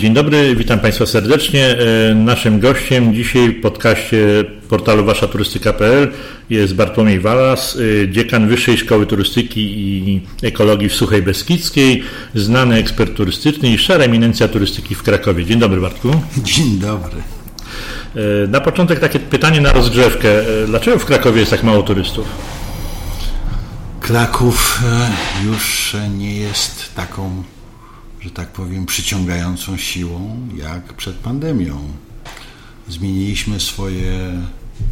Dzień dobry, witam Państwa serdecznie. E, naszym gościem dzisiaj w podcaście portalu waszaturystyka.pl jest Bartłomiej Walas, e, dziekan Wyższej Szkoły Turystyki i Ekologii w Suchej Beskidzkiej, znany ekspert turystyczny i szara eminencja turystyki w Krakowie. Dzień dobry Bartku. Dzień dobry. E, na początek takie pytanie na rozgrzewkę. Dlaczego w Krakowie jest tak mało turystów? Kraków już nie jest taką że tak powiem, przyciągającą siłą jak przed pandemią. Zmieniliśmy swoje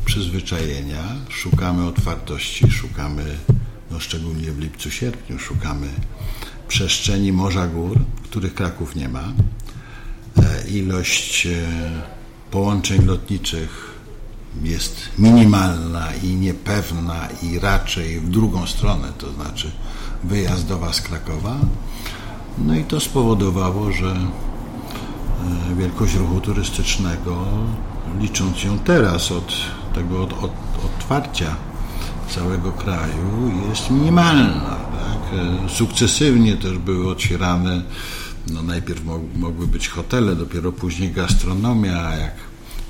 przyzwyczajenia, szukamy otwartości, szukamy, no szczególnie w lipcu, sierpniu, szukamy przestrzeni morza gór, których Kraków nie ma. E, ilość e, połączeń lotniczych jest minimalna i niepewna i raczej w drugą stronę, to znaczy wyjazdowa z Krakowa. No i to spowodowało, że e, wielkość ruchu turystycznego, licząc ją teraz od tego od, od, otwarcia całego kraju, jest minimalna. Tak? E, sukcesywnie też były otwierane, no najpierw mogły być hotele, dopiero później gastronomia, a jak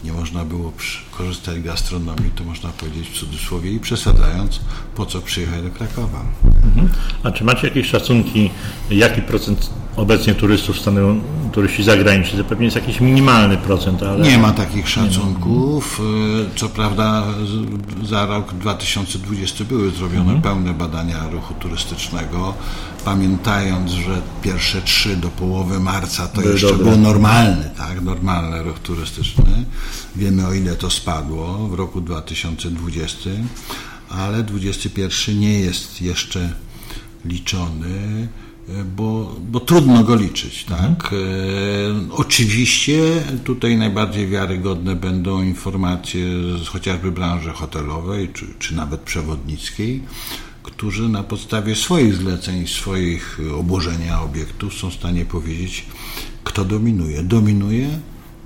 nie można było korzystać z gastronomii, to można powiedzieć w cudzysłowie i przesadzając, po co przyjechać do Krakowa. Mhm. A czy macie jakieś szacunki, jaki procent obecnie turystów stanowią turyści zagraniczni? To pewnie jest jakiś minimalny procent, ale... Nie ma takich szacunków. Y, co prawda za rok 2020 były zrobione mhm. pełne badania ruchu turystycznego, pamiętając, że pierwsze trzy do połowy marca to Były jeszcze dobre. był normalny, tak, normalny ruch turystyczny. Wiemy o ile to spadło w roku 2020, ale 2021 nie jest jeszcze liczony bo, bo trudno go liczyć. Tak? Mhm. Oczywiście tutaj najbardziej wiarygodne będą informacje z chociażby branży hotelowej czy, czy nawet przewodnickiej, którzy na podstawie swoich zleceń, swoich obłożenia obiektów są w stanie powiedzieć, kto dominuje. Dominuje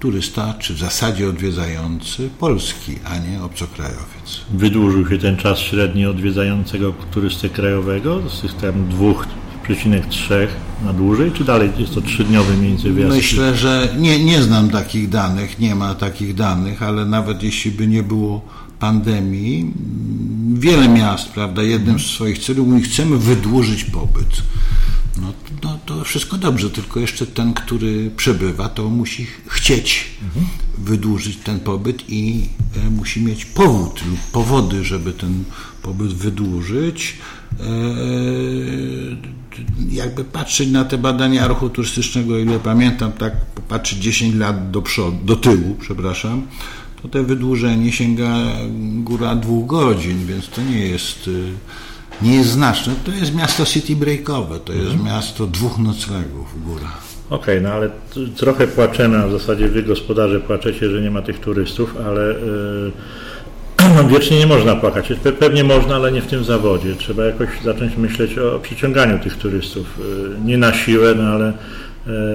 turysta, czy w zasadzie odwiedzający Polski, a nie obcokrajowiec. Wydłużył się ten czas średni odwiedzającego turysty krajowego z tych tam dwóch 3,3 na dłużej, czy dalej jest to trzydniowy więcej wjazd? Myślę, że nie, nie znam takich danych, nie ma takich danych, ale nawet jeśli by nie było pandemii, wiele miast, prawda, jednym z swoich celów mówi, chcemy wydłużyć pobyt. No, no, to wszystko dobrze, tylko jeszcze ten, który przebywa, to musi chcieć mhm. wydłużyć ten pobyt i e, musi mieć powód lub powody, żeby ten pobyt wydłużyć. E, jakby patrzeć na te badania ruchu turystycznego, ile pamiętam, tak popatrzeć 10 lat do przodu, do tyłu, przepraszam, to te wydłużenie sięga góra dwóch godzin, więc to nie jest y, nie jest znaczne. To jest miasto city breakowe, to jest mhm. miasto dwóch noclegów góra. Okej, okay, no ale trochę płaczemy, a w zasadzie wy gospodarze płaczecie, że nie ma tych turystów, ale yy wiecznie nie można płakać. Pewnie można, ale nie w tym zawodzie. Trzeba jakoś zacząć myśleć o przyciąganiu tych turystów. Y, nie na siłę, no ale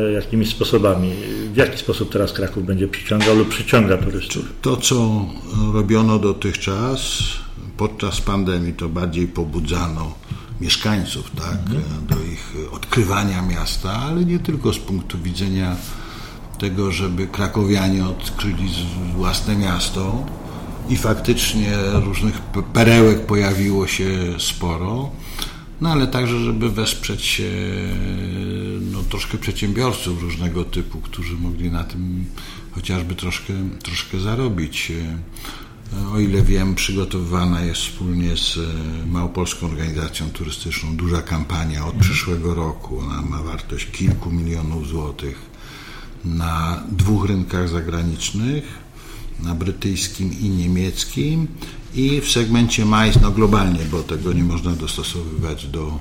y, jakimi sposobami. W jaki sposób teraz Kraków będzie przyciągał lub przyciąga turystów? To, co robiono dotychczas podczas pandemii, to bardziej pobudzano mieszkańców tak, mhm. do ich odkrywania miasta, ale nie tylko z punktu widzenia tego, żeby krakowianie odkryli własne miasto, i faktycznie różnych perełek pojawiło się sporo, no ale także, żeby wesprzeć no, troszkę przedsiębiorców różnego typu, którzy mogli na tym chociażby troszkę, troszkę zarobić. O ile wiem, przygotowywana jest wspólnie z Małopolską Organizacją Turystyczną duża kampania od przyszłego roku. Ona ma wartość kilku milionów złotych na dwóch rynkach zagranicznych brytyjskim i niemieckim i w segmencie majs, no globalnie, bo tego nie można dostosowywać do,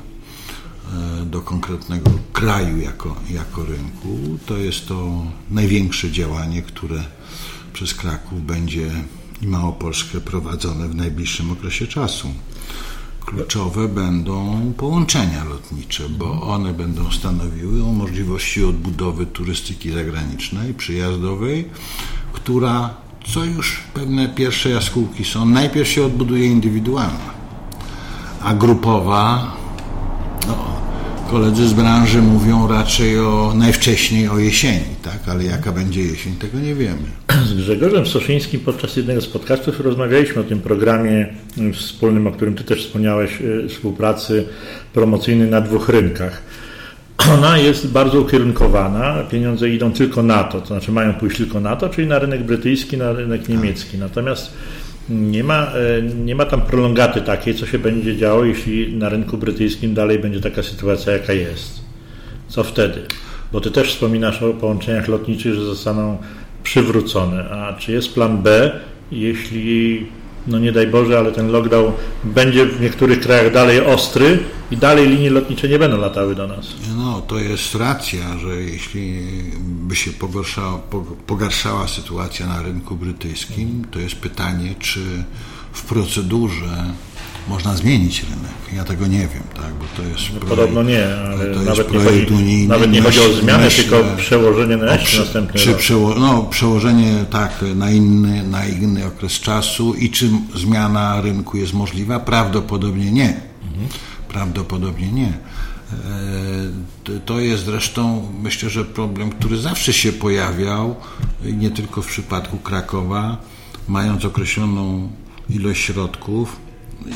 e, do konkretnego kraju jako, jako rynku. To jest to największe działanie, które przez Kraków będzie i Małopolskę prowadzone w najbliższym okresie czasu. Kluczowe będą połączenia lotnicze, bo one będą stanowiły możliwości odbudowy turystyki zagranicznej, przyjazdowej, która co już pewne pierwsze jaskółki są. Najpierw się odbuduje indywidualna, a grupowa, no, koledzy z branży mówią raczej o najwcześniej o jesieni, tak? ale jaka będzie jesień, tego nie wiemy. Z Grzegorzem Soszyńskim podczas jednego z podcastów rozmawialiśmy o tym programie wspólnym, o którym Ty też wspomniałeś, e, współpracy promocyjnej na dwóch rynkach. Ona jest bardzo ukierunkowana, pieniądze idą tylko na to, to znaczy mają pójść tylko na to, czyli na rynek brytyjski, na rynek niemiecki. Natomiast nie ma, e, nie ma tam prolongaty takiej, co się będzie działo, jeśli na rynku brytyjskim dalej będzie taka sytuacja, jaka jest. Co wtedy? Bo ty też wspominasz o połączeniach lotniczych, że zostaną przywrócone. A czy jest plan B, jeśli no nie daj Boże, ale ten lockdown będzie w niektórych krajach dalej ostry i dalej linie lotnicze nie będą latały do nas. No, to jest racja, że jeśli by się pogarszała, pogarszała sytuacja na rynku brytyjskim, to jest pytanie, czy w procedurze można zmienić rynek. Ja tego nie wiem, tak, bo to jest no, projekt, Podobno nie, ale nawet, nie chodzi, unijny, nawet nie chodzi o zmianę, tylko przełożenie na przy, następny czy przeło, no, przełożenie tak na inny, na inny okres czasu i czy zmiana rynku jest możliwa? Prawdopodobnie nie. Mhm. Prawdopodobnie nie. E, to jest zresztą, myślę, że problem, który zawsze się pojawiał, nie tylko w przypadku Krakowa, mając określoną ilość środków,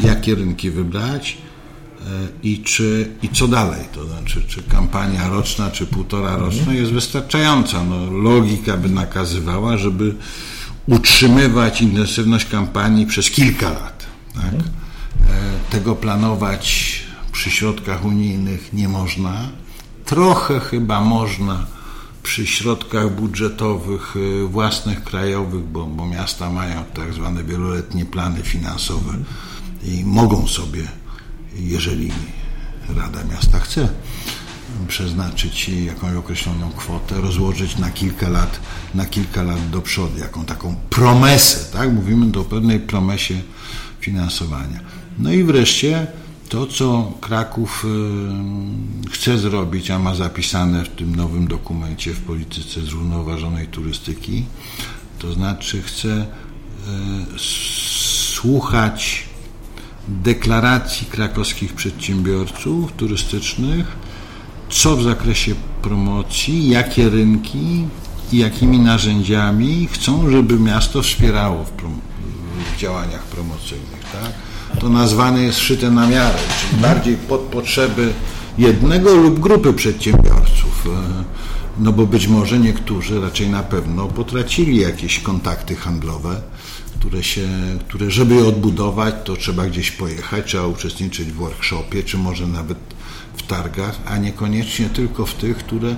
jakie rynki wybrać e, i, czy, i co dalej. To znaczy, czy kampania roczna, czy półtora roczna jest wystarczająca. No, logika by nakazywała, żeby utrzymywać intensywność kampanii przez kilka lat. Tak? E, tego planować przy środkach unijnych nie można. Trochę chyba można przy środkach budżetowych e, własnych, krajowych, bo, bo miasta mają tak zwane wieloletnie plany finansowe i mogą sobie, jeżeli Rada Miasta chce, przeznaczyć jakąś określoną kwotę, rozłożyć na kilka lat, na kilka lat do przodu, jaką taką promesę, tak? Mówimy o pewnej promesie finansowania. No i wreszcie to, co Kraków y, chce zrobić, a ma zapisane w tym nowym dokumencie w polityce zrównoważonej turystyki, to znaczy chce y, słuchać deklaracji krakowskich przedsiębiorców turystycznych, co w zakresie promocji, jakie rynki i jakimi narzędziami chcą, żeby miasto wspierało w, prom w działaniach promocyjnych. Tak? To nazwane jest szyte na miarę, czyli bardziej pod potrzeby jednego lub grupy przedsiębiorców. E, no bo być może niektórzy, raczej na pewno, potracili jakieś kontakty handlowe które się, które żeby je odbudować, to trzeba gdzieś pojechać, trzeba uczestniczyć w workshopie, czy może nawet w targach, a niekoniecznie tylko w tych, które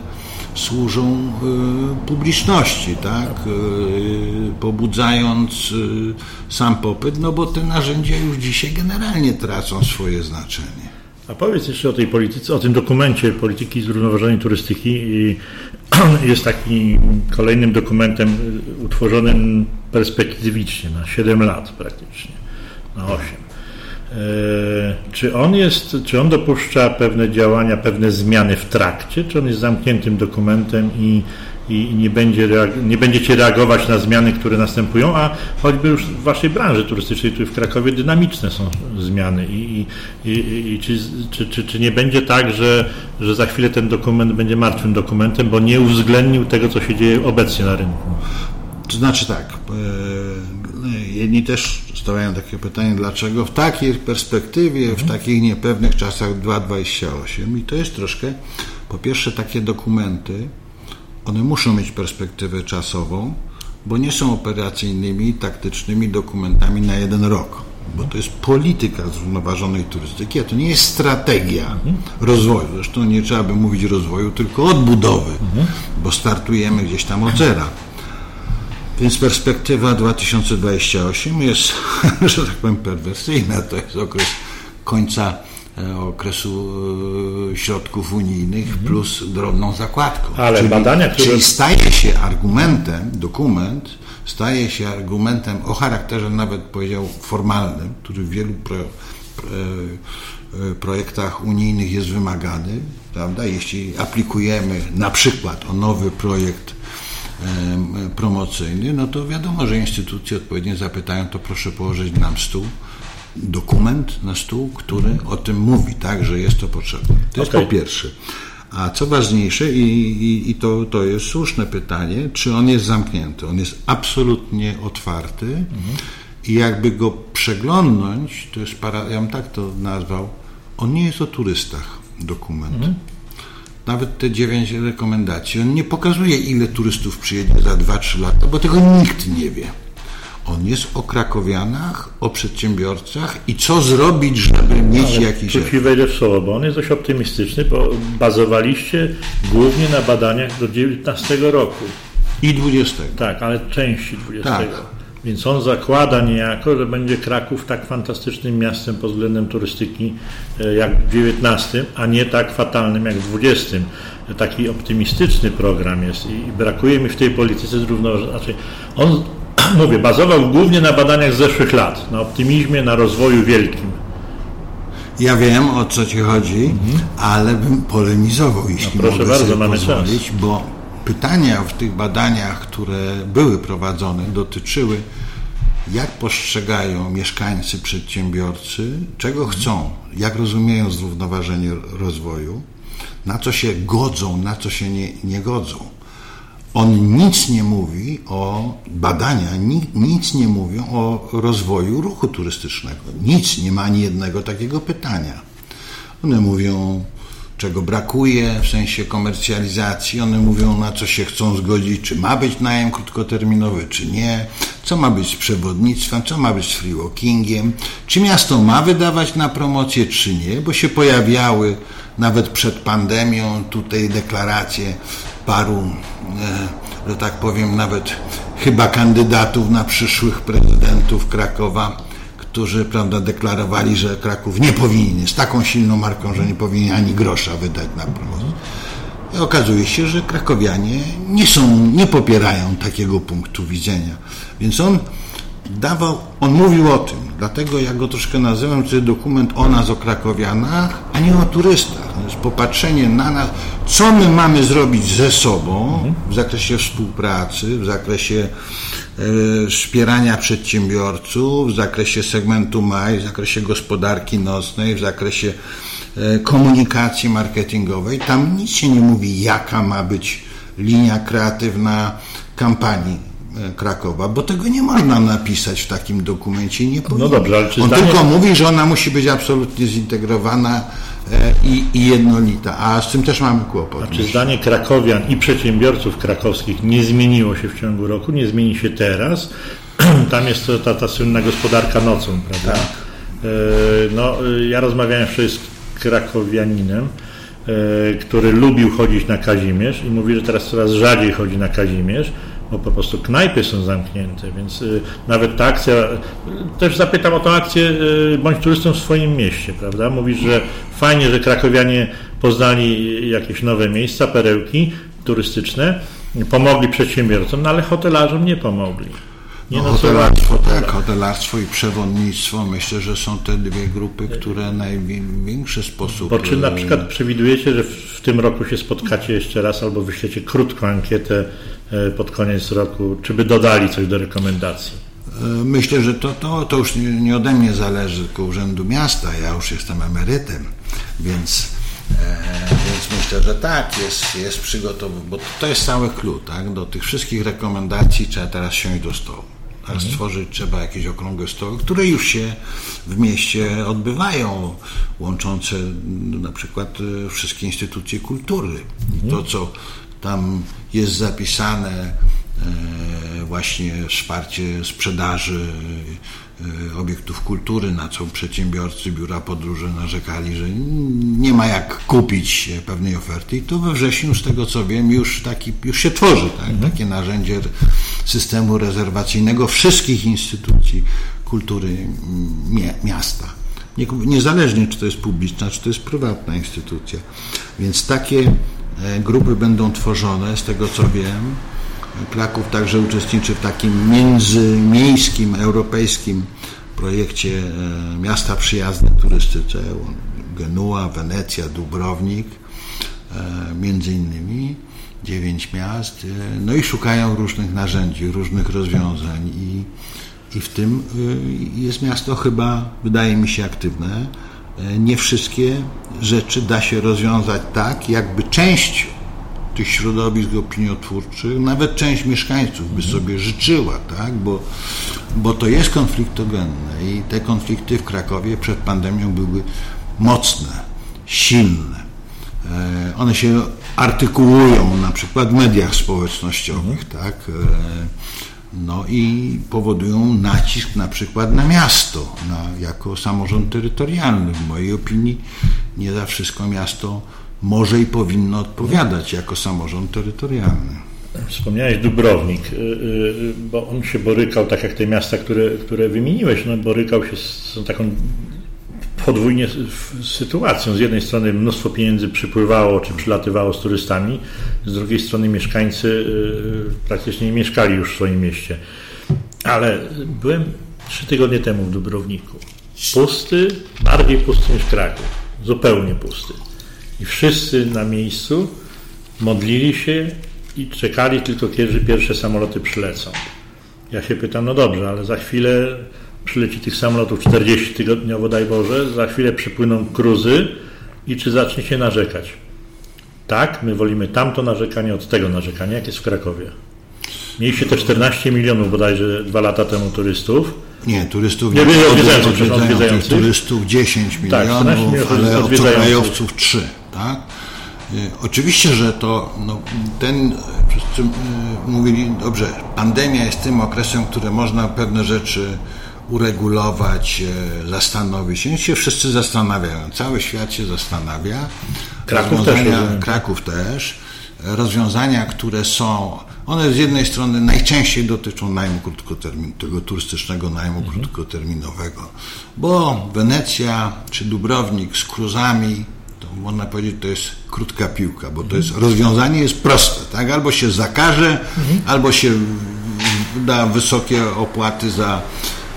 służą y, publiczności, tak? Y, pobudzając y, sam popyt, no bo te narzędzia już dzisiaj generalnie tracą swoje znaczenie. A powiedz jeszcze o tej polityce, o tym dokumencie polityki zrównoważonej turystyki. Jest taki kolejnym dokumentem utworzonym perspektywicznie na 7 lat praktycznie, na 8. E, czy on jest, czy on dopuszcza pewne działania, pewne zmiany w trakcie, czy on jest zamkniętym dokumentem i i nie, będzie, nie będziecie reagować na zmiany, które następują, a choćby już w Waszej branży turystycznej, tu w Krakowie, dynamiczne są zmiany. I, i, i czy, czy, czy, czy, nie będzie tak, że, że za chwilę ten dokument będzie martwym dokumentem, bo nie uwzględnił tego, co się dzieje obecnie na rynku? To znaczy tak, e, jedni też stawiają takie pytanie, dlaczego w takiej perspektywie, w takich niepewnych czasach 2,28 i to jest troszkę, po pierwsze takie dokumenty, one muszą mieć perspektywę czasową, bo nie są operacyjnymi, taktycznymi dokumentami na jeden rok. Bo to jest polityka zrównoważonej turystyki, a to nie jest strategia rozwoju. Zresztą nie trzeba by mówić rozwoju, tylko odbudowy, bo startujemy gdzieś tam od zera. Więc perspektywa 2028 jest, że tak powiem, perwersyjna. To jest okres końca okresu e, środków unijnych mhm. plus drobną zakładką. Ale czyli, badania, które... Czyli staje się argumentem, dokument staje się argumentem o charakterze nawet powiedział formalnym, który w wielu pro, pro, e, projektach unijnych jest wymagany, prawda? Jeśli aplikujemy na przykład o nowy projekt promocyjny, no to wiadomo, że instytucje odpowiednio zapytają, to proszę położyć nam stół dokument na stół, który o tym mówi, tak, że jest to potrzebne. To jest po pierwsze. A co ważniejsze, i, i, i to, to jest słuszne pytanie, czy on jest zamknięty? On jest absolutnie otwarty i jakby go przeglądnąć, to jest para, ja bym tak to nazwał, on nie jest o turystach dokument. Nawet te dziewięć rekomendacji, on nie pokazuje, ile turystów przyjedzie za 2-3 lata, bo tego nikt nie wie. On jest o krakowianach, o przedsiębiorcach i co zrobić, żeby mieć jakiś Tu ci wejdę w słowo, bo on jest dość optymistyczny, bo bazowaliście głównie na badaniach do 19 roku. i 20. Tak, ale części 20. Tak. Więc on zakłada niejako, że będzie Kraków tak fantastycznym miastem pod względem turystyki e, jak w 19, a nie tak fatalnym jak w 20. Taki optymistyczny program jest i brakuje mi w tej polityce zrównoważenia. Znaczy, on, mówię, bazował głównie na badaniach z zeszłych lat, na optymizmie, na rozwoju wielkim. Ja wiem, o co ci chodzi, ale bym polemizował, jeśli No proszę mogę bardzo, mamy pozwolić, bo pytania w tych badaniach, które były prowadzone, dotyczyły jak postrzegają mieszkańcy, przedsiębiorcy, czego chcą, jak rozumieją zrównoważenie rozwoju, na co się godzą, na co się nie, nie godzą. On nic nie mówi o badania, ni, nic nie mówią o rozwoju ruchu turystycznego. Nic, nie ma ani jednego takiego pytania. One mówią, czego brakuje w sensie komercjalizacji, one mówią, na co się chcą zgodzić, czy ma być najem krótkoterminowy, czy nie, co ma być z przewodnictwem, co ma być z free walkingiem, czy miasto ma wydawać na promocję, czy nie, bo się pojawiały nawet przed pandemią tutaj deklaracje paru, e, że tak powiem, nawet chyba kandydatów na przyszłych prezydentów Krakowa, którzy prawda, deklarowali, że Kraków nie powinien, jest taką silną marką, że nie powinien ani grosza wydać na promocję. I okazuje się, że krakowianie nie są, nie popierają takiego punktu widzenia. Więc on dawał, on mówił o tym, dlatego ja go troszkę nazywam, to jest dokument o nas, o krakowianach, a nie o turystach. Popatrzenie na nas, co my mamy zrobić ze sobą w zakresie współpracy, w zakresie e, wspierania przedsiębiorców, w zakresie segmentu MAI, w zakresie gospodarki nocnej, w zakresie e, komunikacji marketingowej. Tam nic się nie mówi, jaka ma być linia kreatywna kampanii Krakowa, bo tego nie można napisać w takim dokumencie. Nie powinno. dobrze, ale czy On zdanie- tylko mówi, że ona musi być absolutnie zintegrowana e, i, i jednolita, a z tym też mamy kłopot. Czy zdanie krakowian i przedsiębiorców krakowskich nie zmieniło się w ciągu roku, nie zmieni się teraz? Tam jest to ta, ta słynna gospodarka nocą, prawda? Tak. E, No, e, ja rozmawiałem wczoraj z krakowianinem, który lubił chodzić na Kazimierz i mówi, że teraz coraz rzadziej chodzi na Kazimierz, bo po prostu knajpy są zamknięte, więc y, nawet ta akcja, y, też zapytam o tę akcję y, Bądź turystą w swoim mieście, prawda? Mówisz, że fajnie, że krakowianie poznali jakieś nowe miejsca, perełki turystyczne, pomogli przedsiębiorcom, no ale hotelarzom nie pomogli. Nie No, hotelarstwo, tak, hotelarstwo i przewodnictwo myślę, że są te dwie grupy, które największy sposób. Bo czy na e, przykład przewidujecie, że w, tym roku się spotkacie jeszcze raz albo wyślecie krótką ankietę e, pod koniec roku, czy by dodali coś do rekomendacji? e, Myślę, że to, to, to już nie, ode mnie zależy, tylko Urzędu Miasta. Ja już jestem emerytem, więc, e, więc myślę, że tak, jest, jest przygotowy, bo to jest cały klucz, tak? Do tych wszystkich rekomendacji trzeba teraz siąść do stołu. Teraz stworzyć trzeba jakieś okrągłe stoły, które już się w mieście odbywają, łączące m, na przykład e, wszystkie instytucje kultury. I to, co tam jest zapisane, e, właśnie wsparcie sprzedaży obiektów kultury, na co przedsiębiorcy biura podróży narzekali, że nie ma jak kupić pewnej oferty i tu we wrześniu, z tego co wiem, już, taki, już się tworzy tak, takie narzędzie systemu rezerwacyjnego wszystkich instytucji kultury miasta. Nie- Niezależnie, czy to jest publiczna, czy to jest prywatna instytucja. Więc takie e, grupy będą tworzone, z tego co wiem. Kraków także uczestniczy w takim międzymiejskim, europejskim projekcie e, Miasta Przyjazne Turystyce. Genua, Wenecja, Dubrownik, e, między innymi dziewięć miast. e, No i szukają różnych narzędzi, różnych rozwiązań i I w tym jest miasto chyba, wydaje mi się, aktywne. Nie wszystkie rzeczy da się rozwiązać tak, jakby część tych środowisk opiniotwórczych, nawet część mieszkańców by sobie życzyła, tak? bo, bo to jest konfliktogenne i te konflikty w Krakowie przed pandemią były mocne, silne. E, one się artykułują na przykład w mediach społecznościowych, tak? E, no i powodują nacisk na przykład na miasto, na, jako samorząd terytorialny. W mojej opinii nie za wszystko miasto może i powinno odpowiadać jako samorząd terytorialny. Wspomniałeś Dubrownik, y, y, bo on się borykał, tak jak te miasta, które, które wymieniłeś, no borykał się z taką podwójnie sytuacją. Z jednej strony mnóstwo pieniędzy przypływało czy przylatywało z turystami, z drugiej strony mieszkańcy y, praktycznie nie mieszkali już w swoim mieście. Ale byłem trzy tygodnie temu w Dubrowniku. Pusty, bardziej pusty niż Kraków. Zupełnie pusty. I wszyscy na miejscu modlili się i czekali tylko, kiedy pierwsze samoloty przylecą. Ja się pytam, no dobrze, ale za chwilę przyleci tych samolotów 40 tygodniowo, daj Boże, za chwilę przypłyną kruzy i czy zaczniecie narzekać? Tak, my wolimy tamto narzekanie od tego narzekania, jak jest w Krakowie. Mieliście te 14 milionów bodajże dwa lata temu turystów. Nie, turystów nie, nie odwiedzających, odwiedzających, odwiedzających. turystów 10 tak, milionów, tak, ale obcokrajowców 3. Tak? Y, oczywiście, że to no, ten, wszyscy y, mówili, dobrze, pandemia jest tym okresem, który można pewne rzeczy uregulować, e, zastanowić się. się wszyscy zastanawiają, cały świat się zastanawia. Kraków też. Kraków też. Rozwiązania, które są, one z jednej strony najczęściej dotyczą najmu krótkoterminowego, tego turystycznego najmu mhm. krótkoterminowego, bo Wenecja czy Dubrownik z kruzami, to można powiedzieć, to jest krótka piłka, bo to jest rozwiązanie jest proste, tak? Albo się zakaże, mhm. albo się da wysokie opłaty za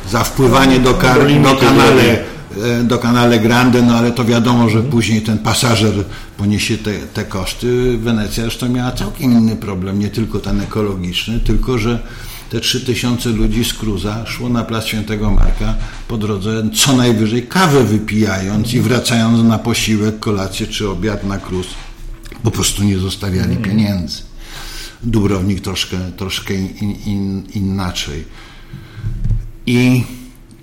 za wpływanie do, kar, do, kanale, do kanale Grande, no ale to wiadomo, że później ten pasażer poniesie te, te koszty. Wenecja zresztą miała całkiem inny problem, nie tylko ten ekologiczny, tylko że te 3000 ludzi z Cruza szło na plac Świętego Marka po drodze co najwyżej kawę wypijając i wracając na posiłek, kolację czy obiad na Cruz. Po prostu nie zostawiali pieniędzy. Dubrownik troszkę, troszkę in, in, inaczej. I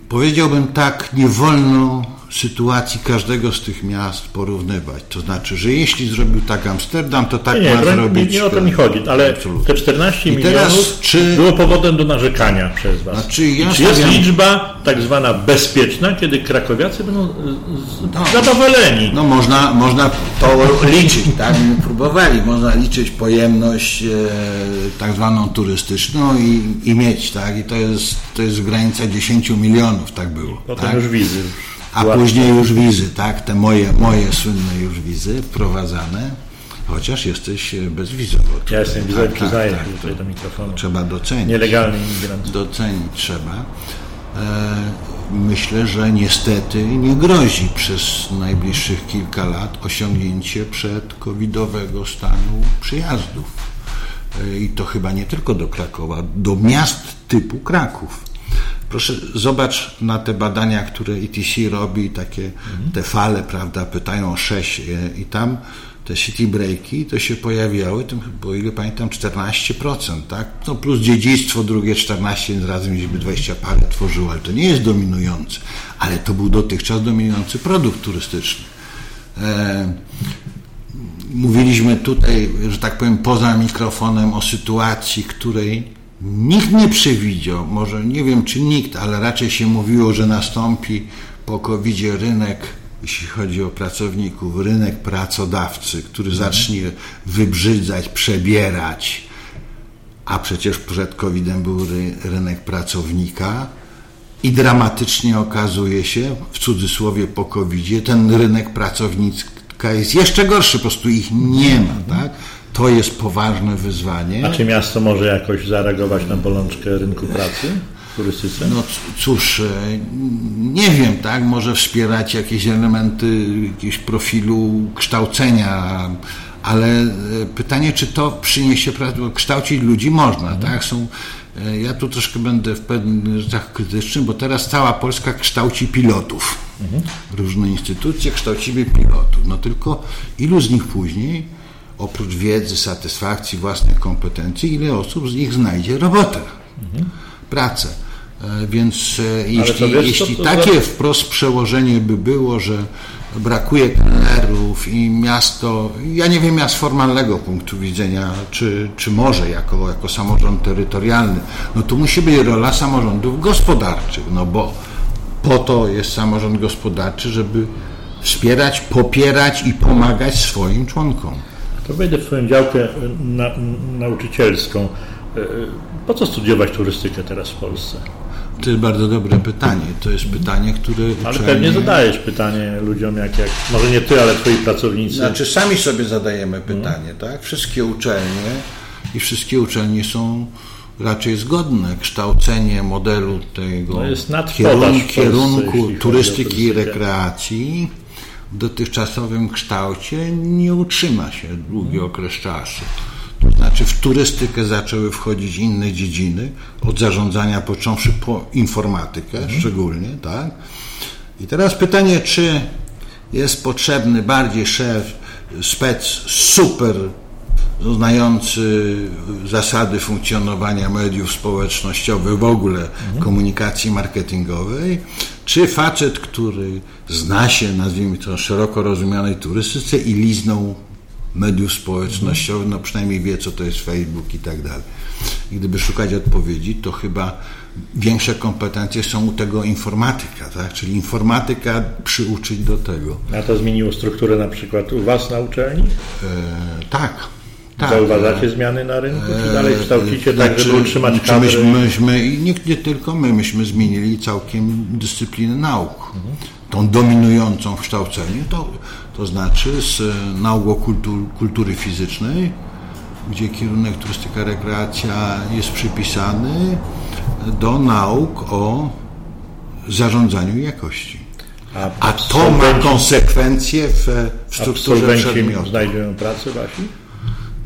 powiedziałbym tak, nie wolno sytuacji każdego z tych miast porównywać. To znaczy, że jeśli zrobił tak Amsterdam, to tak nie, ma nie, zrobić. Nie, nie o to mi chodzi, ale absolutnie. te 14 I milionów czy, było powodem do narzekania przez Was. Znaczy, ja czy jest liczba tak zwana bezpieczna, kiedy krakowiacy będą no, zadowoleni? No można, można to liczyć, tak? Próbowali, można liczyć pojemność e, tak zwaną turystyczną i, i mieć, tak? I to jest, to jest granica 10 milionów, tak było. Potem tak? już wizy a później już wizy, tak? Te moje, moje słynne już wizy wprowadzane, chociaż jesteś bezwizowo. Ja jestem wizowy, tak, przyznaję tak, tutaj do mikrofonu. Trzeba docenić. Nielegalny imigrant. Docenić trzeba. E, myślę, że niestety nie grozi przez najbliższych kilka lat osiągnięcie przed covidowego stanu przyjazdów. E, I to chyba nie tylko do Krakowa, do miast typu Kraków. Proszę, zobacz na te badania, które ETC robi, takie mhm. te fale, prawda, pytają o 6 i tam te city breaki to się pojawiały, bo ile pamiętam, 14%, tak? No plus dziedzictwo drugie 14, więc razem mieliśmy 20 parę tworzyło, ale to nie jest dominujący, ale to był dotychczas dominujący produkt turystyczny. E, mówiliśmy tutaj, że tak powiem, poza mikrofonem o sytuacji, której Nikt nie przewidział, może nie wiem czy nikt, ale raczej się mówiło, że nastąpi po covid rynek, jeśli chodzi o pracowników, rynek pracodawcy, który mhm. zacznie wybrzydzać, przebierać, a przecież przed COVID-em był rynek pracownika i dramatycznie okazuje się, w cudzysłowie po covid ten rynek pracownika jest jeszcze gorszy, po prostu ich nie ma, tak? To jest poważne wyzwanie. A czy miasto może jakoś zareagować na bolączkę rynku pracy? turystyce? No cóż, e, nie wiem, tak, może wspierać jakieś elementy jakiegoś profilu kształcenia, ale e, pytanie, czy to przyniesie, kształcić ludzi można, mhm. tak, są E, ja tu troszkę będę w pewnych rzeczach krytyczny, bo teraz cała Polska kształci pilotów. Mhm. Różne instytucje kształcimy pilotów. No tylko ilu z nich później, oprócz wiedzy, satysfakcji, własnych kompetencji, ile osób z nich znajdzie robotę, mhm. pracę. E, więc e, jeśli, wiesz, jeśli to, to takie wprost przełożenie by było, że brakuje trenerów i miasto, ja nie wiem, ja z formalnego punktu widzenia, czy, czy może jako, jako samorząd terytorialny, no to musi być rola samorządów gospodarczych, no bo po to jest samorząd gospodarczy, żeby wspierać, popierać i pomagać swoim członkom. To wejdę w Twoją działkę na, nauczycielską. E, po co studiować turystykę teraz w Polsce? To jest bardzo dobre pytanie. To jest pytanie, które. Ale uczelnie... pewnie zadajesz pytanie ludziom, jak, jak. Może nie ty, ale twoi pracownicy. Znaczy, sami sobie zadajemy pytanie, hmm. tak? Wszystkie uczelnie i wszystkie uczelnie są raczej zgodne. Kształcenie modelu tego no kierunku, kierunku turystyki i rekreacji dotychczasowym kształcie nie utrzyma się długi hmm. okres czasu. To znaczy w turystykę zaczęły wchodzić inne dziedziny, od zarządzania począwszy po informatykę mhm. szczególnie, tak? I teraz pytanie, czy jest potrzebny bardziej szef, spec super znający zasady funkcjonowania mediów społecznościowych, w ogóle mhm. komunikacji marketingowej, czy facet, który zna się, nazwijmy to, szeroko rozumianej turystyce i liznął mediów społecznościowych, no przynajmniej wie, co to jest Facebook i tak dalej. I gdyby szukać odpowiedzi, to chyba większe kompetencje są u tego informatyka, tak? czyli informatyka przyuczyć do tego. A to zmieniło strukturę na przykład u Was na uczelni? E, tak. Tak. Zauważacie zmiany na rynku, czy dalej e, kształcicie tak, znaczy, żeby utrzymać kadry? Myśmy, myśmy, i nie, nie tylko my, myśmy zmienili całkiem dyscyplinę nauk. Mhm. Tą dominującą w kształceniu, to to znaczy z nauk kultur, kultury fizycznej, gdzie kierunek turystyka, rekreacja jest przypisany do nauk o zarządzaniu jakości. A, A to ma konsekwencje w, w strukturze przedmiotu. znajdują pracę wasi?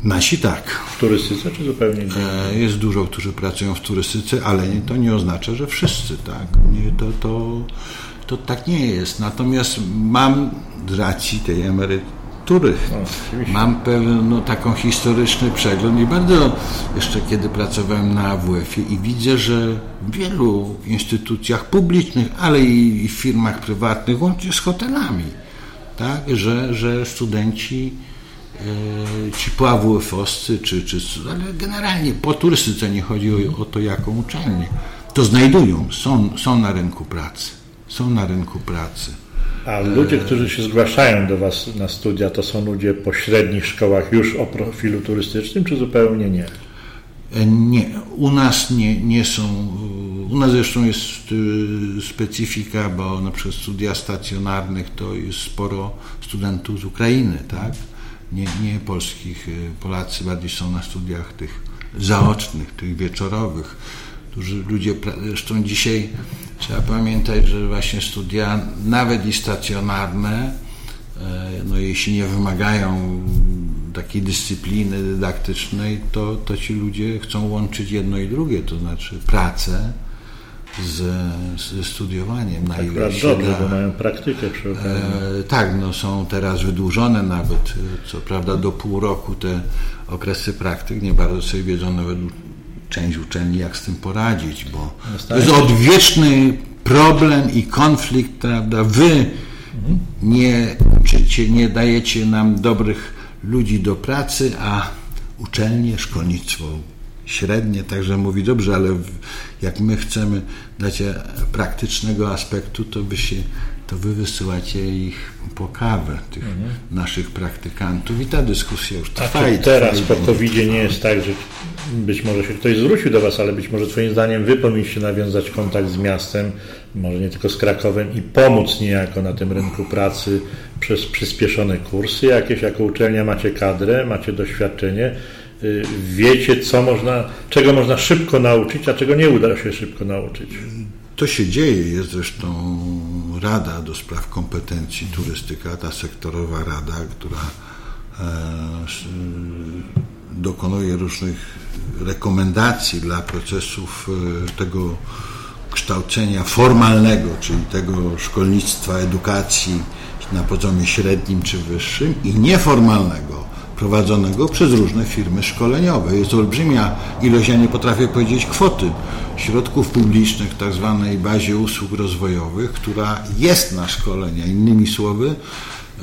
Nasi tak. W turystyce czy zupełnie nie? E, jest dużo, którzy pracują w turystyce, ale to nie oznacza, że wszyscy, tak. Nie, to, to, to tak nie jest. Natomiast mam z racji tej emerytury no, mam pewien no, taką historyczny przegląd i bardzo jeszcze kiedy pracowałem na AWF-ie i widzę, że w wielu instytucjach publicznych, ale i w firmach prywatnych, łącznie z hotelami, tak, że, że studenci ci po AWF-owscy, czy, czy, ale generalnie po turystyce nie chodzi o, o to, jaką uczelnię, to znajdują, są, są na rynku pracy są na rynku pracy. A ludzie, którzy się zgłaszają do Was na studia, to są ludzie po średnich szkołach już o profilu turystycznym, czy zupełnie nie? E, nie, u nas nie, nie są. U nas zresztą jest y, specyfika, bo na przykład studia stacjonarnych to jest sporo studentów z Ukrainy, tak? Nie, nie polskich. Y, Polacy bardziej są na studiach tych zaocznych, tych wieczorowych którzy ludzie, zresztą dzisiaj trzeba pamiętać, że właśnie studia, nawet i stacjonarne, e, no jeśli nie wymagają takiej dyscypliny dydaktycznej, to, to ci ludzie chcą łączyć jedno i drugie, to znaczy pracę z, ze studiowaniem. Na tak, dobrze, bo mają praktykę. E, tak, no są teraz wydłużone nawet, co prawda do pół roku te okresy praktyk, nie bardzo sobie wiedzą nawet część uczelni, jak z tym poradzić, bo to jest odwieczny problem i konflikt, prawda? Wy nie uczycie, nie dajecie nam dobrych ludzi do pracy, a uczelnie, szkolnictwo średnie, także mówi dobrze, ale jak my chcemy dać praktycznego aspektu, to by się to wy wysyłacie ich po kawę, tych mhm. naszych praktykantów i ta dyskusja już trwa. A teraz po covid nie jest tak, że być może się ktoś zwrócił do Was, ale być może Twoim zdaniem Wy powinniście nawiązać kontakt z miastem, może nie tylko z Krakowem i pomóc niejako na tym rynku pracy przez przyspieszone kursy jakieś, jako uczelnia macie kadrę, macie doświadczenie, wiecie co można, czego można szybko nauczyć, a czego nie uda się szybko nauczyć. To się dzieje, jest zresztą Rada do Spraw Kompetencji Turystyka, ta sektorowa rada, która e, dokonuje różnych rekomendacji dla procesów e, tego kształcenia formalnego, czyli tego szkolnictwa, edukacji na poziomie średnim czy wyższym i nieformalnego, prowadzonego przez różne firmy szkoleniowe. Jest olbrzymia ilość, ja nie potrafię powiedzieć kwoty, środków publicznych tak zwanej bazie usług rozwojowych, która jest na szkolenia. Innymi słowy,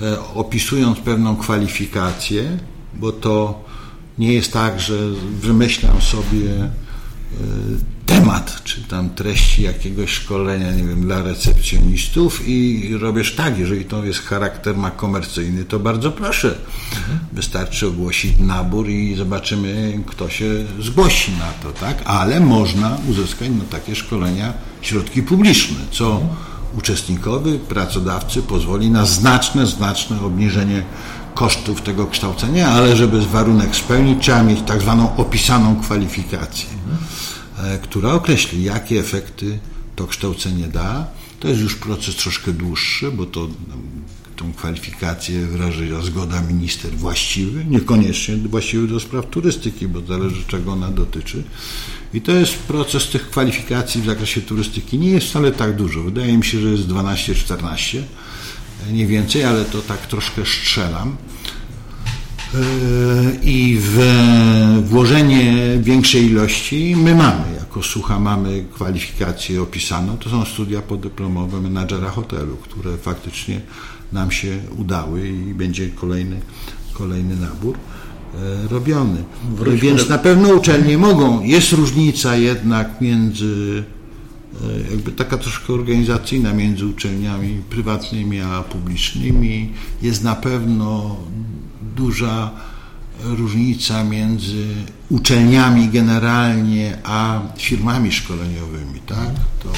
e, opisując pewną kwalifikację, bo to nie jest tak, że wymyślam sobie temat, czy tam treści jakiegoś szkolenia, nie wiem, dla recepcjonistów i robisz tak, jeżeli to jest charakter ma komercyjny, to bardzo proszę. Wystarczy ogłosić nabór i zobaczymy, kto się zgłosi na to, tak? Ale można uzyskać na takie szkolenia środki publiczne, co uczestnikowi, pracodawcy pozwoli na znaczne, znaczne obniżenie kosztów tego kształcenia, ale żeby warunek spełnić, trzeba mieć tak zwaną opisaną kwalifikację. E, która określi, jakie efekty to kształcenie da. To jest już proces troszkę dłuższy, bo to tą kwalifikację wyraża zgoda minister właściwy, niekoniecznie właściwy do spraw turystyki, bo zależy czego ona dotyczy. I to jest proces tych kwalifikacji w zakresie turystyki. Nie jest wcale tak dużo. Wydaje mi się, że jest 12-14, nie więcej, ale to tak troszkę strzelam. I w włożenie większej ilości my mamy, jako Sucha mamy kwalifikację opisaną, to są studia podyplomowe menadżera hotelu, które faktycznie nam się udały i będzie kolejny, kolejny nabór e, robiony. Wróćmy Więc na pewno uczelnie mogą. Jest różnica jednak między e, jakby taka troszkę organizacyjna między uczelniami prywatnymi a publicznymi. Jest na pewno duża różnica między uczelniami generalnie a firmami szkoleniowymi, tak? To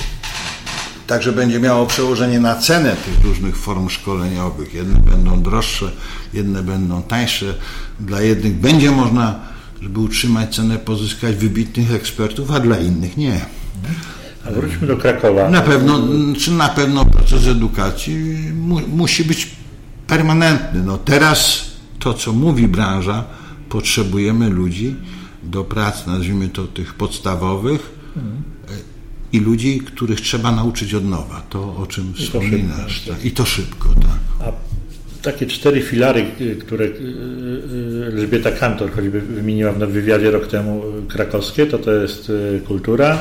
także będzie miało przełożenie na cenę tych różnych form szkoleniowych. Jedne będą droższe, jedne będą tańsze. Dla jednych będzie można, żeby utrzymać cenę, pozyskać wybitnych ekspertów, a dla innych nie. A wróćmy do Krakowa. Na pewno, czy na pewno proces edukacji mu, musi być permanentny. No teraz to, co mówi branża, potrzebujemy ludzi do prac, nazwijmy to tych podstawowych i ludzi, których trzeba nauczyć od nowa. To, o czym I wspominasz. Tak. I to szybko. Tak. A takie cztery filary, które y, y, Elżbieta Kantor choćby wymieniła w wywiadzie rok temu y, krakowskie, to to jest kultura,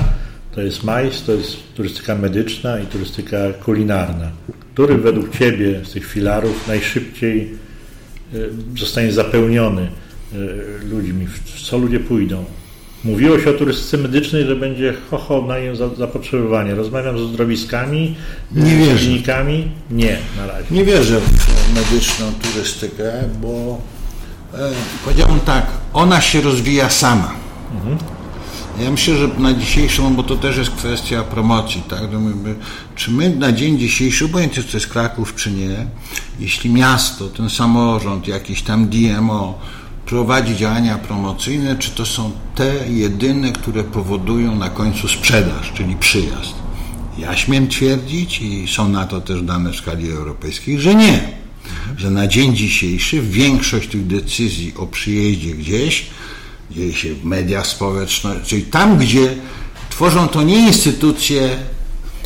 to jest majs, to jest turystyka medyczna i turystyka kulinarna. Który według Ciebie z tych filarów najszybciej Y, zostanie zapełniony y, ludźmi, w co ludzie pójdą. Mówiło się o turystyce medycznej, że będzie ho, na nią zapotrzebowanie. Rozmawiam z uzdrowiskami, nie z klinikami. Nie, na razie. Nie wierzę w medyczną turystykę, bo e, powiedziałbym tak, ona się rozwija sama. Mhm. Ja myślę, że na dzisiejszą, bo to też jest kwestia promocji, tak? Czy my na dzień dzisiejszy, obojętnie czy to jest Kraków, czy nie, jeśli miasto, ten samorząd, jakiś tam DMO prowadzi działania promocyjne, czy to są te jedyne, które powodują na końcu sprzedaż, czyli przyjazd? Ja śmiem twierdzić, i są na to też dane w skali europejskiej, że nie. Że na dzień dzisiejszy większość tych decyzji o przyjeździe gdzieś dzieje się w mediach społecznych, czyli tam, gdzie tworzą to nie instytucje.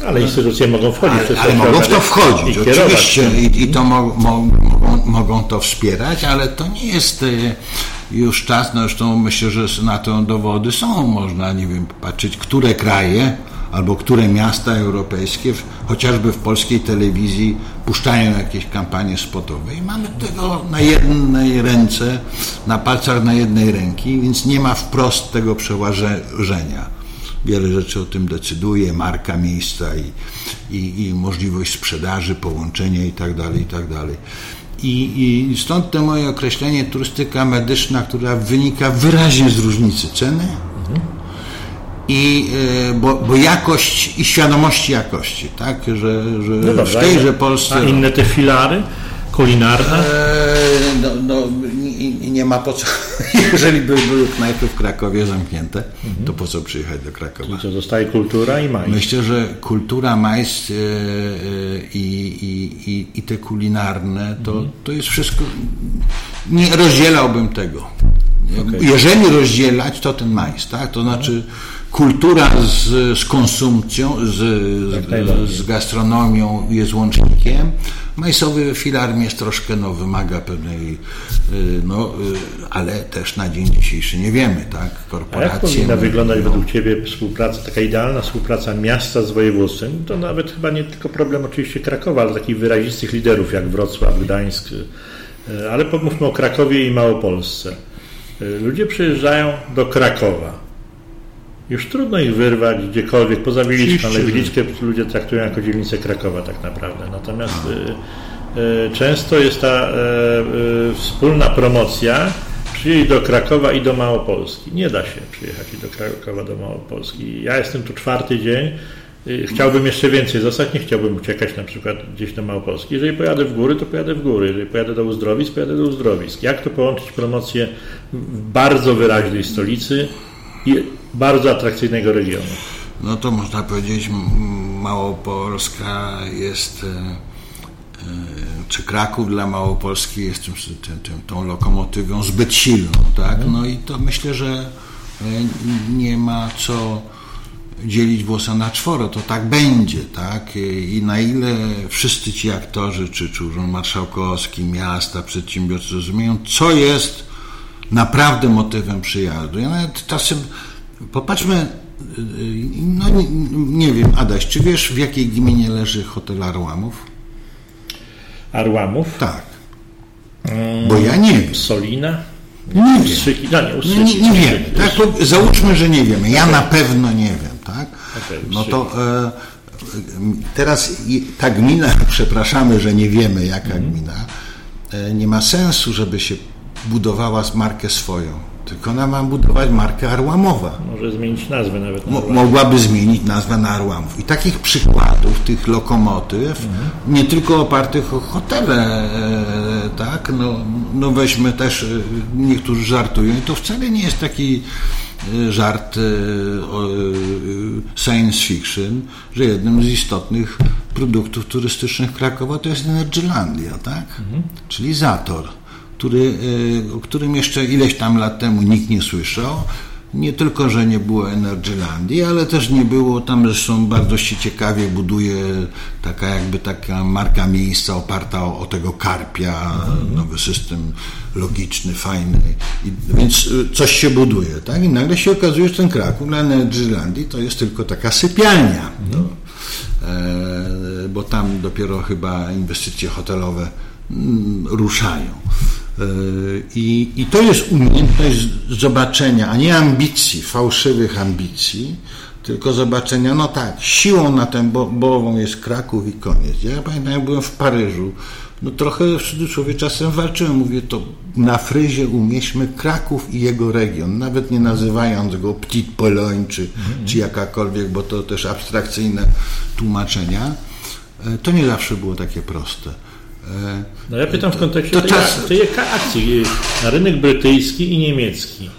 Ale instytucje mogą wchodzić. Ale, ale mogą w to wchodzić, oczywiście, i, i to mo, mo, mogą, mogą to wspierać, ale to nie jest e, już czas, no zresztą myślę, że na to dowody są, można, nie wiem, patrzeć, które kraje albo które miasta europejskie, chociażby w polskiej telewizji, puszczają jakieś kampanie spotowe i mamy tego na jednej ręce, na palcach na jednej ręki, więc nie ma wprost tego przeważenia. Wiele rzeczy o tym decyduje, marka miejsca i, i, i możliwość sprzedaży, połączenia itd. tak itd. Tak I, I stąd to moje określenie turystyka medyczna, która wynika wyraźnie z różnicy ceny, i, e, bo, bo jakość i świadomości jakości, tak, że, że no dobra, w tejże Polsce... A inne te filary kulinarne? E, no, no i, nie ma po co, jeżeli by były knajpy w Krakowie zamknięte, mhm. to po co przyjechać do Krakowa? Czyli to zostaje kultura i majs? Myślę, że kultura, majs e, e, i, i, i, i te kulinarne, to, mhm. to jest wszystko, nie rozdzielałbym tego Okay. Jeżeli rozdzielać, to ten majs, tak? To znaczy kultura z, z konsumpcją, z, z, z, gastronomią jest łącznikiem. Majsowy filar jest troszkę, no, wymaga pewnej, y, no, y, ale też na dzień dzisiejszy nie wiemy, tak? Korporacje. A jak powinna wyglądać no, według Ciebie współpraca, taka idealna współpraca miasta z województwem? To nawet chyba nie tylko problem oczywiście Krakowa, ale takich wyrazistych liderów jak Wrocław, Gdańsk, y, ale pomówmy o Krakowie i Małopolsce. Ludzie przyjeżdżają do Krakowa już trudno ich wyrwać gdziekolwiek, poza Wieliczką, ale Wieliczkę ludzie traktują jako dzielnicę Krakowa tak naprawdę. Natomiast y, y, często jest ta y, wspólna promocja, przyjeźdź do Krakowa i do Małopolski. Nie da się przyjechać i do Krakowa, do Małopolski. Ja jestem tu czwarty dzień, chciałbym jeszcze więcej zostać, nie chciałbym uciekać na przykład gdzieś do Małopolski. Jeżeli pojadę w góry, to pojadę w góry. Jeżeli pojadę do uzdrowisk, pojadę do uzdrowisk. Jak to połączyć promocję w bardzo wyraźnej stolicy bardzo atrakcyjnego regionu. No to można powiedzieć, Małopolska jest, e, e, czy Kraków dla Małopolski jest tym, tym, tym, tą lokomotywą zbyt silną, tak? No i to myślę, że e, nie ma co dzielić włosa na czworo, to tak będzie, tak? I na ile wszyscy ci aktorzy, czy, czy Urząd Marszałkowski, miasta, przedsiębiorcy rozumieją, co jest naprawdę motywem przyjazdu. Ja nawet czasem popatrzmy, no nie, nie, wiem, Adaś, czy wiesz w jakiej gminie leży hotel Arłamów? Arłamów? Tak. Bo ja nie wiem. Solina? Nie wiem. No, nie, nie, nie wiem. Tak, załóżmy, że nie wiemy. Ja na pewno nie wiem, tak? No to e, teraz ta gmina, przepraszamy, że nie wiemy jaka mhm. gmina, e, nie ma sensu, żeby się budowała markę swoją. Tylko ona ma budować markę Arłamowa. Może zmienić nazwę nawet na Mogłaby zmienić nazwę na Arłamów. I takich przykładów, tych lokomotyw, mhm. nie tylko opartych o hotele, e, tak, no, no weźmy też, e, niektórzy żartują, i to wcale nie jest taki e, żart science fiction, że jednym z istotnych produktów turystycznych Krakowa to jest Energylandia, tak? Mhm. Czyli Zator który, e, o którym jeszcze ileś tam lat temu nikt nie słyszał. Nie tylko, że nie było Energylandii, ale też nie było, tam zresztą bardzo się ciekawie buduje taka jakby taka marka miejsca oparta o, o tego karpia, nowy system logiczny, fajny. I, więc e, coś się buduje, tak? I nagle się okazuje, że ten Kraków na Energylandii to jest tylko taka sypialnia. No. E, bo tam dopiero chyba inwestycje hotelowe mm, ruszają. I, I to jest umiejętność zobaczenia, a nie ambicji, fałszywych ambicji, tylko zobaczenia, no tak, siłą na tę bołową jest Kraków i koniec. Ja pamiętam, jak byłem w Paryżu, no trochę w cudzysłowie czasem walczyłem, mówię to na fryzie umieśćmy Kraków i jego region, nawet nie nazywając go Petit Pologne czy, mm-hmm. czy jakakolwiek, bo to też abstrakcyjne tłumaczenia. E, to nie zawsze było takie proste. No ja pytam w kontekście tej, tej akcji na rynek brytyjski i niemiecki.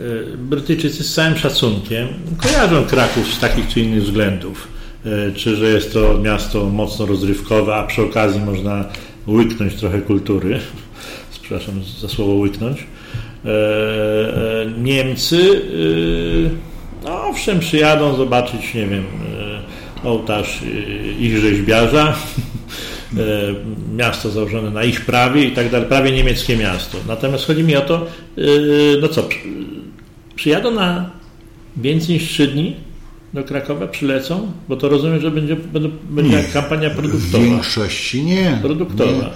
E, Brytyjczycy z całym szacunkiem kojarzą Kraków z takich czy innych względów. E, czy że jest to miasto mocno rozrywkowe, a przy okazji można łyknąć trochę kultury. Przepraszam za słowo łyknąć. E, Niemcy, no owszem, przyjadą zobaczyć, nie wiem, ołtarz ich rzeźbiarza, E, miasto założone na ich prawie i tak dalej, prawie niemieckie miasto. Natomiast chodzi mi o to, e, no co, przyjadą na więcej niż trzy dni do Krakowa, przylecą, bo to rozumiem, że będzie, będzie nie, kampania produktowa. W większości nie. Produktowa. Nie.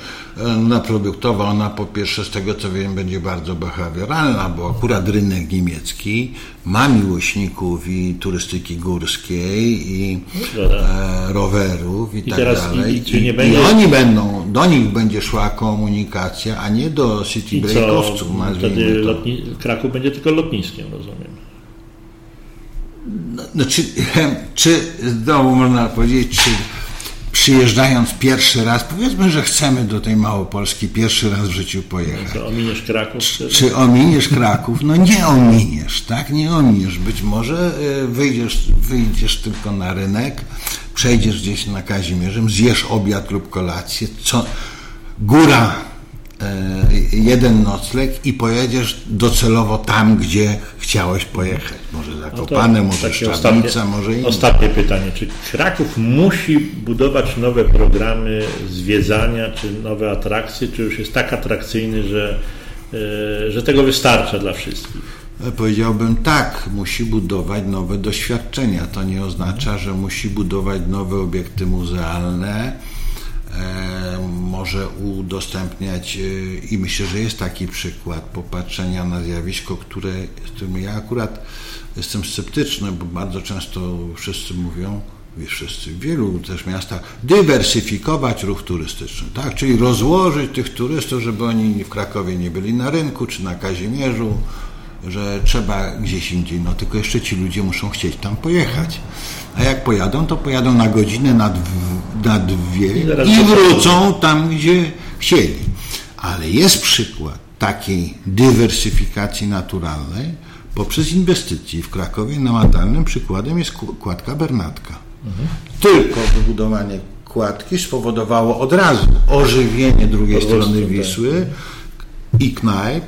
No, produktowa, ona po pierwsze z tego co wiem będzie bardzo behawioralna, bo akurat rynek niemiecki ma miłośników i turystyki górskiej i e, rowerów i, I tak dalej. I, I. I, oni będą, do nich będzie szła komunikacja, a nie do city breakowców. Wtedy lotni... Kraków będzie tylko lotniskiem, rozumiem. No, no czy, czy znowu można powiedzieć, czy przyjeżdżając pierwszy raz, powiedzmy, że chcemy do tej Małopolski pierwszy raz w życiu pojechać. No, ominiesz Kraków? Czy, czy ominiesz Kraków? No nie ominiesz, tak? Nie ominiesz. Być może e, wyjdziesz, wyjdziesz tylko na rynek, przejdziesz gdzieś na Kazimierzem, zjesz obiad lub kolację, co góra jeden nocleg i pojedziesz docelowo tam, gdzie chciałeś pojechać. Może Zakopane, no może Szczawnica, może inne. Ostatnie pytanie. Czy Kraków musi budować nowe programy zwiedzania, czy nowe atrakcje, czy już jest tak atrakcyjny, że, e, że tego wystarcza dla wszystkich? Powiedziałbym tak, musi budować nowe doświadczenia. To nie oznacza, że musi budować nowe obiekty muzealne, e, może udostępniać e, i myślę, że jest taki przykład popatrzenia na zjawisko, które, z którym ja akurat jestem sceptyczny, bo bardzo często wszyscy mówią, wszyscy, w wielu też miastach, dywersyfikować ruch turystyczny, tak? Czyli rozłożyć tych turystów, żeby oni w Krakowie nie byli na rynku czy na Kazimierzu, że trzeba gdzieś indziej, no tylko jeszcze ci ludzie muszą chcieć tam pojechać. A jak pojadą, to pojadą na godzinę, na, na dwie i wrócą tam, gdzie chcieli. Ale jest przykład takiej dywersyfikacji naturalnej poprzez inwestycje. W Krakowie namacalnym przykładem jest kładka Bernatka. Mhm. Tylko wybudowanie kładki spowodowało od razu ożywienie drugiej strony tak. Wisły i knajp,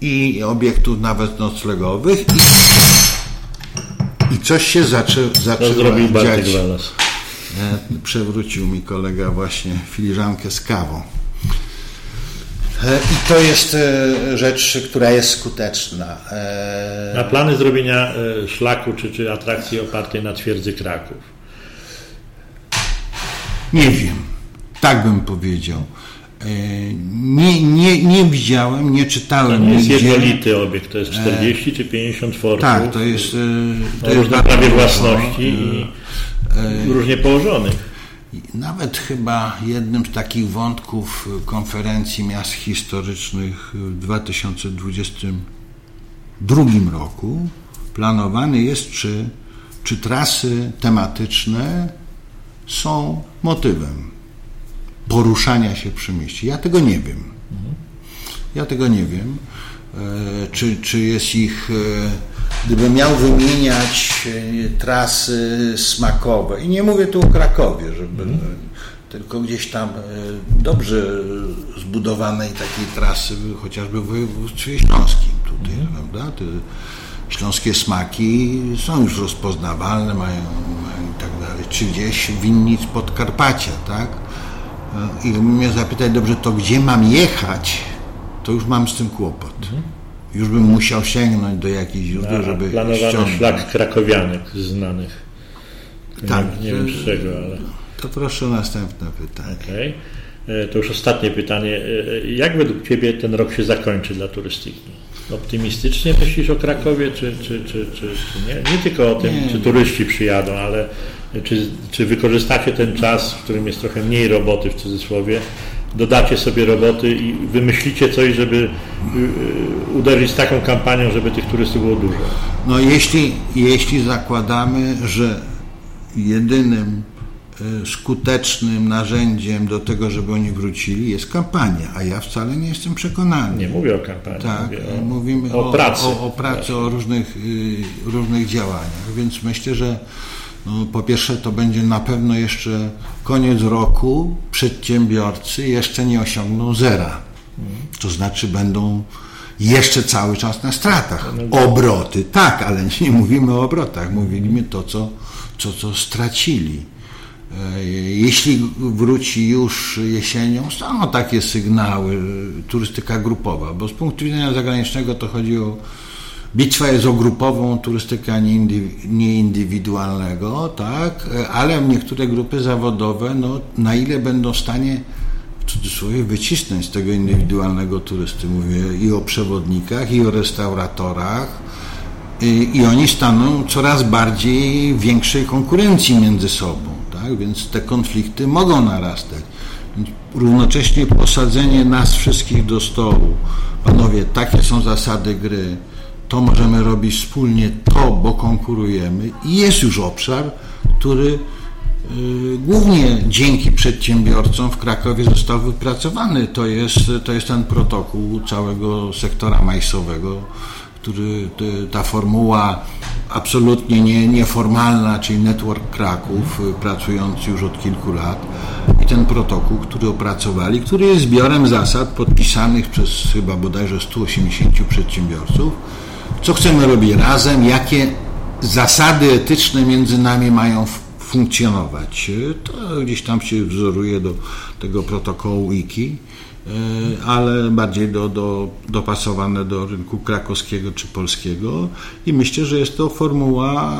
i obiektów nawet noclegowych i, i coś się zaczę, zaczęło dziać. E, przewrócił mi kolega właśnie filiżankę z kawą. E, I to jest e, rzecz, która jest skuteczna. A plany zrobienia szlaku czy, czy atrakcji opartej na twierdzy Kraków? Nie wiem. Tak bym powiedział. E, nie, nie, nie widziałem, nie czytałem. To nie jest nigdzie. jednolity obiekt, to jest 40 e, czy 50 fortów. Tak, to jest. E, to jest prawie własności i różnie położonych. Nawet chyba jednym z takich wątków konferencji miast historycznych w 2022 roku planowany jest, czy, czy trasy tematyczne są motywem poruszania się przy mieście. Ja tego nie wiem. Ja tego nie wiem. E, czy, czy jest ich, e, gdybym miał wymieniać e, trasy smakowe, i nie mówię tu o Krakowie, żeby, mm. tylko gdzieś tam dobrze zbudowanej takiej trasy, chociażby w województwie śląskim tutaj, mm. prawda? Te śląskie smaki są już rozpoznawalne, mają, mają i tak dalej, czy gdzieś winnic Podkarpacia, tak? I mnie zapytać, dobrze, to gdzie mam jechać, to już mam z tym kłopot. Mhm. Już bym musiał sięgnąć do jakichś źródeł, żeby Planowany ściągnąć. szlak krakowianek znanych. Tak. Nie, nie wiem z czego, ale... To proszę o następne pytanie. Okay. E, to już ostatnie pytanie. E, e, jak według Ciebie ten rok się zakończy dla turystyki? Optymistycznie myślisz o Krakowie, czy, czy, czy, czy, czy nie? Nie tylko o tym, nie. czy turyści przyjadą, ale czy, czy wykorzystacie ten czas, w którym jest trochę mniej roboty w cudzysłowie, dodacie sobie roboty i wymyślicie coś, żeby y, y, uderzyć z taką kampanią, żeby tych turystów było dużo? No jeśli, jeśli zakładamy, że jedynym y, skutecznym narzędziem do tego, żeby oni wrócili jest kampania, a ja wcale nie jestem przekonany. Nie mówię o kampanii, tak, o, mówimy o, o pracy, o, o, pracy, o różnych, różnych działaniach, więc myślę, że po pierwsze, to będzie na pewno jeszcze koniec roku. Przedsiębiorcy jeszcze nie osiągną zera. To znaczy będą jeszcze cały czas na stratach. Obroty, tak, ale nie mówimy o obrotach, mówimy to, co, co, co stracili. E, jeśli wróci już jesienią, są takie sygnały, turystyka grupowa, bo z punktu widzenia zagranicznego to chodzi o Bitwa jest o grupową turystykę, a nie indywidualnego, tak, ale niektóre grupy zawodowe, no, na ile będą w stanie w cudzysłowie wycisnąć z tego indywidualnego turysty. Mówię i o przewodnikach, i o restauratorach, i, i oni staną coraz bardziej większej konkurencji między sobą, tak, więc te konflikty mogą narastać. równocześnie posadzenie nas wszystkich do stołu. Panowie, takie są zasady gry to możemy robić wspólnie to, bo konkurujemy i jest już obszar, który y, głównie dzięki przedsiębiorcom w Krakowie został wypracowany. To jest, to jest ten protokół całego sektora majsowego, który ta formuła absolutnie nie, nieformalna, czyli Network Kraków, pracujący już od kilku lat. I ten protokół, który opracowali, który jest zbiorem zasad podpisanych przez chyba bodajże 180 przedsiębiorców. Co chcemy robić razem, jakie zasady etyczne między nami mają funkcjonować. To gdzieś tam się wzoruje do tego protokołu IKI, e, ale bardziej do, do, dopasowane do rynku krakowskiego czy polskiego i myślę, że jest to formuła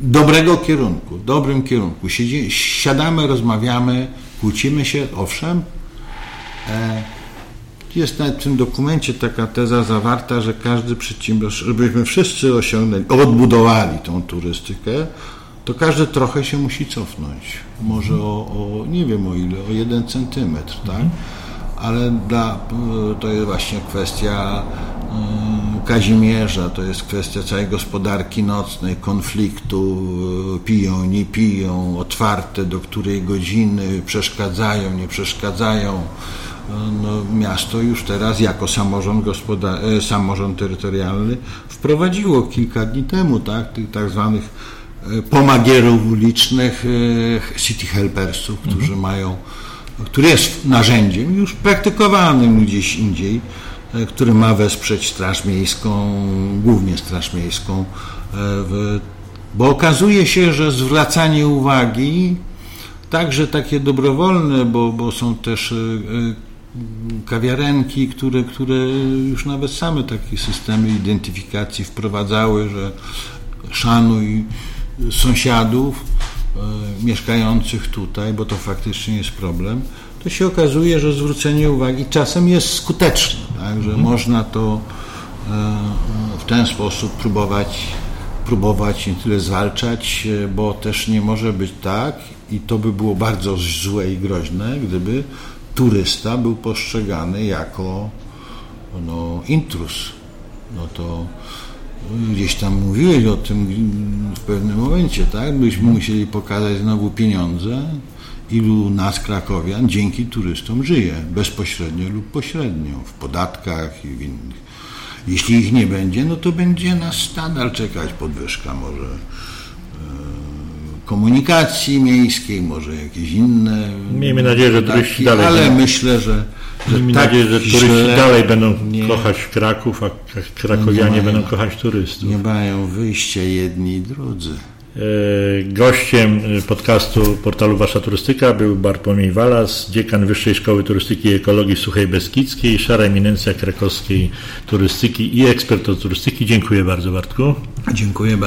dobrego kierunku, dobrym kierunku. Siedzi, siadamy, rozmawiamy, kłócimy się, owszem. E, jest nawet w tym dokumencie taka teza zawarta, że każdy przedsiębiorca, żebyśmy wszyscy osiągnęli, odbudowali tą turystykę, to każdy trochę się musi cofnąć. Może o, o nie wiem o ile, o jeden centymetr, tak? Ale dla, to jest właśnie kwestia y, Kazimierza, to jest kwestia całej gospodarki nocnej, konfliktu, y, piją, nie piją, otwarte, do której godziny, przeszkadzają, nie przeszkadzają. No, miasto już teraz jako samorząd, gospodar- samorząd terytorialny wprowadziło kilka dni temu tak, tych tak zwanych pomagierów ulicznych, e, city helpersów, którzy mhm. mają, który jest narzędziem już praktykowanym gdzieś indziej, e, który ma wesprzeć Straż Miejską, głównie Straż Miejską, e, w, bo okazuje się, że zwracanie uwagi, także takie dobrowolne, bo, bo są też kawiarenki, które, które już nawet same takie systemy identyfikacji wprowadzały, że szanuj sąsiadów e, mieszkających tutaj, bo to faktycznie jest problem, to się okazuje, że zwrócenie uwagi czasem jest skuteczne, tak? że mhm. można to e, w ten sposób próbować, próbować nie tyle zwalczać, e, bo też nie może być tak i to by było bardzo złe i groźne, gdyby turysta był postrzegany jako no, intrus. No to gdzieś tam mówiłeś o tym w pewnym momencie, tak? Byśmy musieli pokazać znowu pieniądze, ilu nas, krakowian, dzięki turystom żyje, bezpośrednio lub pośrednio, w podatkach i w innych. Jeśli ich nie będzie, no to będzie nas nadal czekać podwyżka może komunikacji miejskiej, może jakieś inne. Miejmy nadzieję, że turyści dalej. Ale myślę, że Miejmy tak nadzieję, że turyści dalej będą nie, kochać Kraków, a krakowianie mają, będą kochać turystów. Nie mają wyjścia jedni i drudzy. E, gościem podcastu portalu Wasza Turystyka był Bartłomiej Walas, dziekan Wyższej Szkoły Turystyki i Ekologii Suchej Beskidzkiej, szara eminencja krakowskiej turystyki i ekspert od turystyki. Dziękuję bardzo Bartku. Dziękuję bardzo.